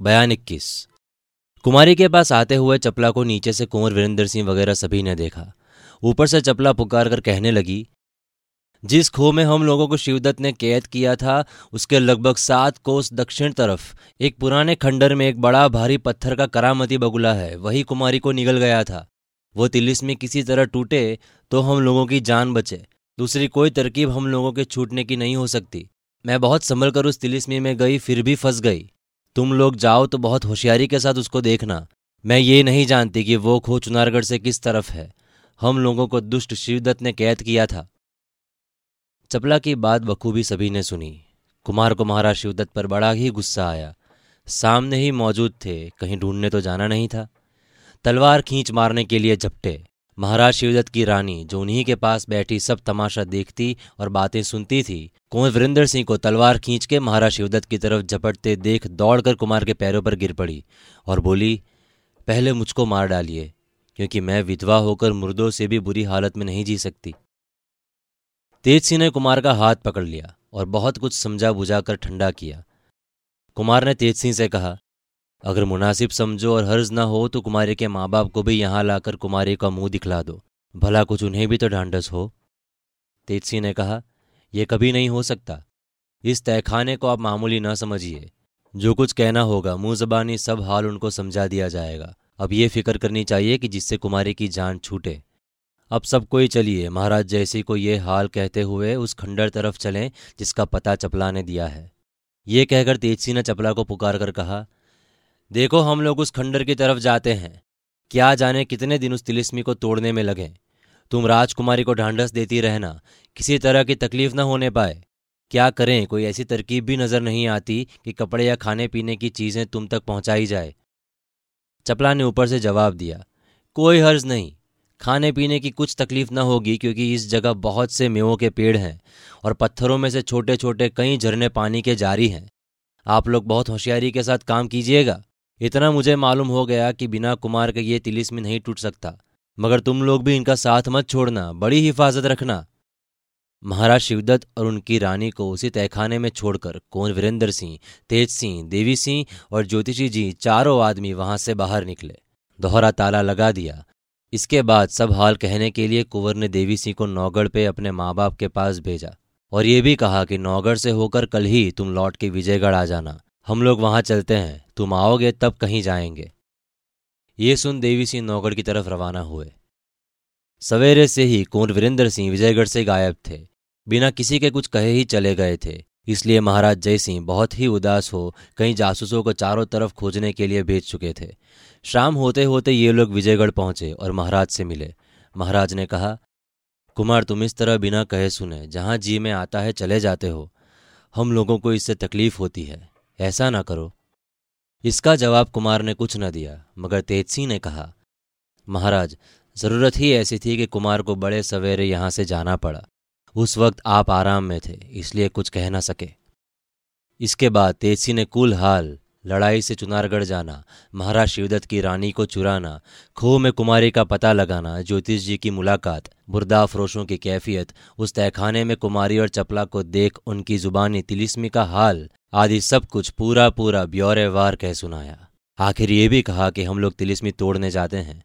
बयान इक्कीस। कुमारी के पास आते हुए चपला को नीचे से कुंवर वीरेंद्र सिंह वगैरह सभी ने देखा। ऊपर से चपला पुकार कर कहने लगी, जिस खो में हम लोगों को शिवदत्त ने कैद किया था, उसके लगभग सात कोस दक्षिण तरफ़, एक पुराने खंडर में एक बड़ा भारी पत्थर का करामती बगुला है, वही कुमारी को निगल गया था। वो तिलिस में किसी तरह टूटे तो हम लोगों की जान बचे। दूसरी कोई तरकीब हम लोगों के छूटने की नहीं हो सकती। मैं बहुत संभल कर उस तिलिस्मी में गई, फिर भी फंस गई। तुम लोग जाओ तो बहुत होशियारी के साथ उसको देखना। मैं ये नहीं जानती कि वो खो चुनारगढ़ से किस तरफ़ है। हम लोगों को दुष्ट शिवदत्त ने कैद किया था। चपला की बात बखूबी सभी ने सुनी। कुमार को महाराज शिवदत्त पर बड़ा ही गुस्सा आया। सामने ही मौजूद थे, कहीं ढूँढने तो जाना नहीं था। तलवार खींच मारने के लिए झपटे। महाराज शिवदत्त की रानी, जो उन्हीं के पास बैठी सब तमाशा देखती और बातें सुनती थी। कुंवर वीरेंद्र सिंह को तलवार खींच के महाराज शिवदत्त की तरफ़ झपटते देख दौड़कर कुमार के पैरों पर गिर पड़ी और बोली, पहले मुझको मार डालिए, क्योंकि मैं विधवा होकर मुर्दों से भी बुरी हालत में नहीं जी सकती तेज सिंह ने कुमार का हाथ पकड़ लिया और बहुत कुछ समझा बुझा कर ठंडा किया। कुमार ने तेज सिंह से कहा अगर मुनासिब समझो और हर्ज ना हो तो कुमारी के माँ बाप को भी यहाँ लाकर कुमारी का मुँह दिखला दो। भला कुछ उन्हें भी तो ढांढस हो। तेजसी ने कहा यह कभी नहीं हो सकता। इस तहखाने को आप मामूली ना समझिए। जो कुछ कहना होगा, मुँह जबानी सब हाल उनको समझा दिया जाएगा। अब ये फ़िक्र करनी चाहिए कि जिससे कुमारी की जान छूटे। अब सब कोई चलिए। महाराज जैसी को ये हाल कहते हुए उस खंडर तरफ़ चलें, जिसका पता चपला ने दिया है। ये कहकर तेजसी ने चपला को पुकार कर कहा देखो हम लोग उस खंडर की तरफ़ जाते हैं। क्या जाने कितने दिन उस तिलिस्मी को तोड़ने में लगे। तुम राजकुमारी को ढांढस देती रहना, किसी तरह की तकलीफ़ न होने पाए। क्या करें, कोई ऐसी तरकीब भी नज़र नहीं आती कि कपड़े या खाने पीने की चीज़ें तुम तक पहुंचाई जाए। चपला ने ऊपर से जवाब दिया, कोई हर्ज नहीं। खाने पीने की कुछ तकलीफ़ न होगी क्योंकि इस जगह बहुत से मेवों के पेड़ हैं और पत्थरों में से छोटे छोटे कई झरने पानी के जारी हैं। आप लोग बहुत होशियारी के साथ काम कीजिएगा। इतना मुझे मालूम हो गया कि बिना कुमार के ये तिलिस में नहीं टूट सकता। मगर तुम लोग भी इनका साथ मत छोड़ना, बड़ी हिफाजत रखना। महाराज शिवदत्त और उनकी रानी को उसी तहखाने में छोड़कर कौन वीरेंद्र सिंह, तेज सिंह, देवी सिंह और ज्योतिषी जी चारों आदमी वहाँ से बाहर निकले। दोहरा ताला लगा दिया। इसके बाद सब हाल कहने के लिए कुंवर ने देवी सिंह को नौगढ़ पे अपने माँ बाप के पास भेजा। और ये भी कहा कि नौगढ़ से होकर कल ही तुम लौट के विजयगढ़ आ जाना। हम लोग वहाँ चलते हैं, तुम आओगे तब कहीं जाएँगे। ये सुन देवी सिंह नौगढ़ की तरफ़ रवाना हुए। सवेरे से ही कुंवर वीरेंद्र सिंह विजयगढ़ से गायब थे। बिना किसी के कुछ कहे ही चले गए थे। इसलिए महाराज जय सिंह बहुत ही उदास हो कहीं जासूसों को चारों तरफ़ खोजने के लिए भेज चुके थे। शाम होते होते ये लोग विजयगढ़ पहुँचे और महाराज से मिले। महाराज ने कहा, कुमार, तुम इस तरह बिना कहे सुने जहाँ जी में आता है चले जाते हो। हम लोगों को इससे तकलीफ़ होती है। ऐसा ना करो। इसका जवाब कुमार ने कुछ न दिया, मगर तेज सिंह ने कहा, महाराज, ज़रूरत ही ऐसी थी कि कुमार को बड़े सवेरे यहाँ से जाना पड़ा। उस वक्त आप आराम में थे, इसलिए कुछ कह ना सके। इसके बाद तेजसी ने कुल हाल लड़ाई से चुनारगढ़ जाना, महाराज शिवदत्त की रानी को चुराना खो में कुमारी का पता लगाना, ज्योतिष जी की मुलाकात, बुरदा फरोशों की कैफियत, उस तहखाने में कुमारी और चपला को देख उनकी जुबानी तिलिस्मी का हाल, आदि सब कुछ पूरा पूरा ब्यौरेवार कह सुनाया। आखिर ये भी कहा कि हम लोग तिलिस्मी तोड़ने जाते हैं।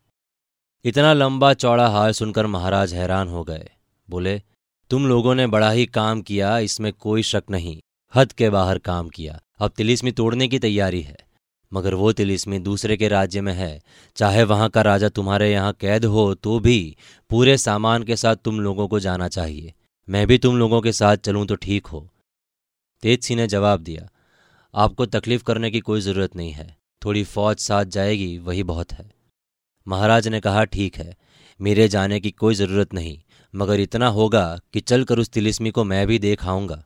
इतना लंबा चौड़ा हाल सुनकर महाराज हैरान हो गए। बोले, तुम लोगों ने बड़ा ही काम किया, इसमें कोई शक नहीं। हद के बाहर काम किया। अब तिलिस्मी तोड़ने की तैयारी है। मगर वो तिलिस्मी दूसरे के राज्य में है। चाहे वहाँ का राजा तुम्हारे यहाँ कैद हो तो भी पूरे सामान के साथ तुम लोगों को जाना चाहिए। मैं भी तुम लोगों के साथ चलूँ तो ठीक हो। तेज सिंह ने जवाब दिया, आपको तकलीफ़ करने की कोई ज़रूरत नहीं है। थोड़ी फौज साथ जाएगी, वही बहुत है। महाराज ने कहा, ठीक है, मेरे जाने की कोई ज़रूरत नहीं। मगर इतना होगा कि चलकर उस तिलिस्मी को मैं भी देख आऊँगा।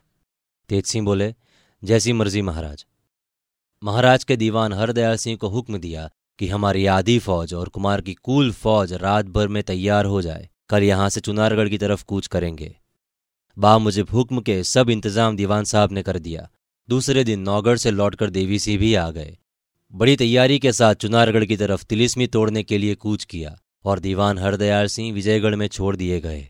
तेज सिंह बोले, जैसी मर्ज़ी महाराज। महाराज के दीवान हरदयाल सिंह को हुक्म दिया कि हमारी आधी फौज और कुमार की कुल फौज रात भर में तैयार हो जाए। कल यहाँ से चुनारगढ़ की तरफ़ कूच करेंगे। बा मुझे हुक्म के सब इंतज़ाम दीवान साहब ने कर दिया। दूसरे दिन नौगढ़ से लौटकर देवी सिंह भी आ गए। बड़ी तैयारी के साथ चुनारगढ़ की तरफ़ तिलिस्मी तोड़ने के लिए कूच किया और दीवान हरदयाल सिंह विजयगढ़ में छोड़ दिए गए।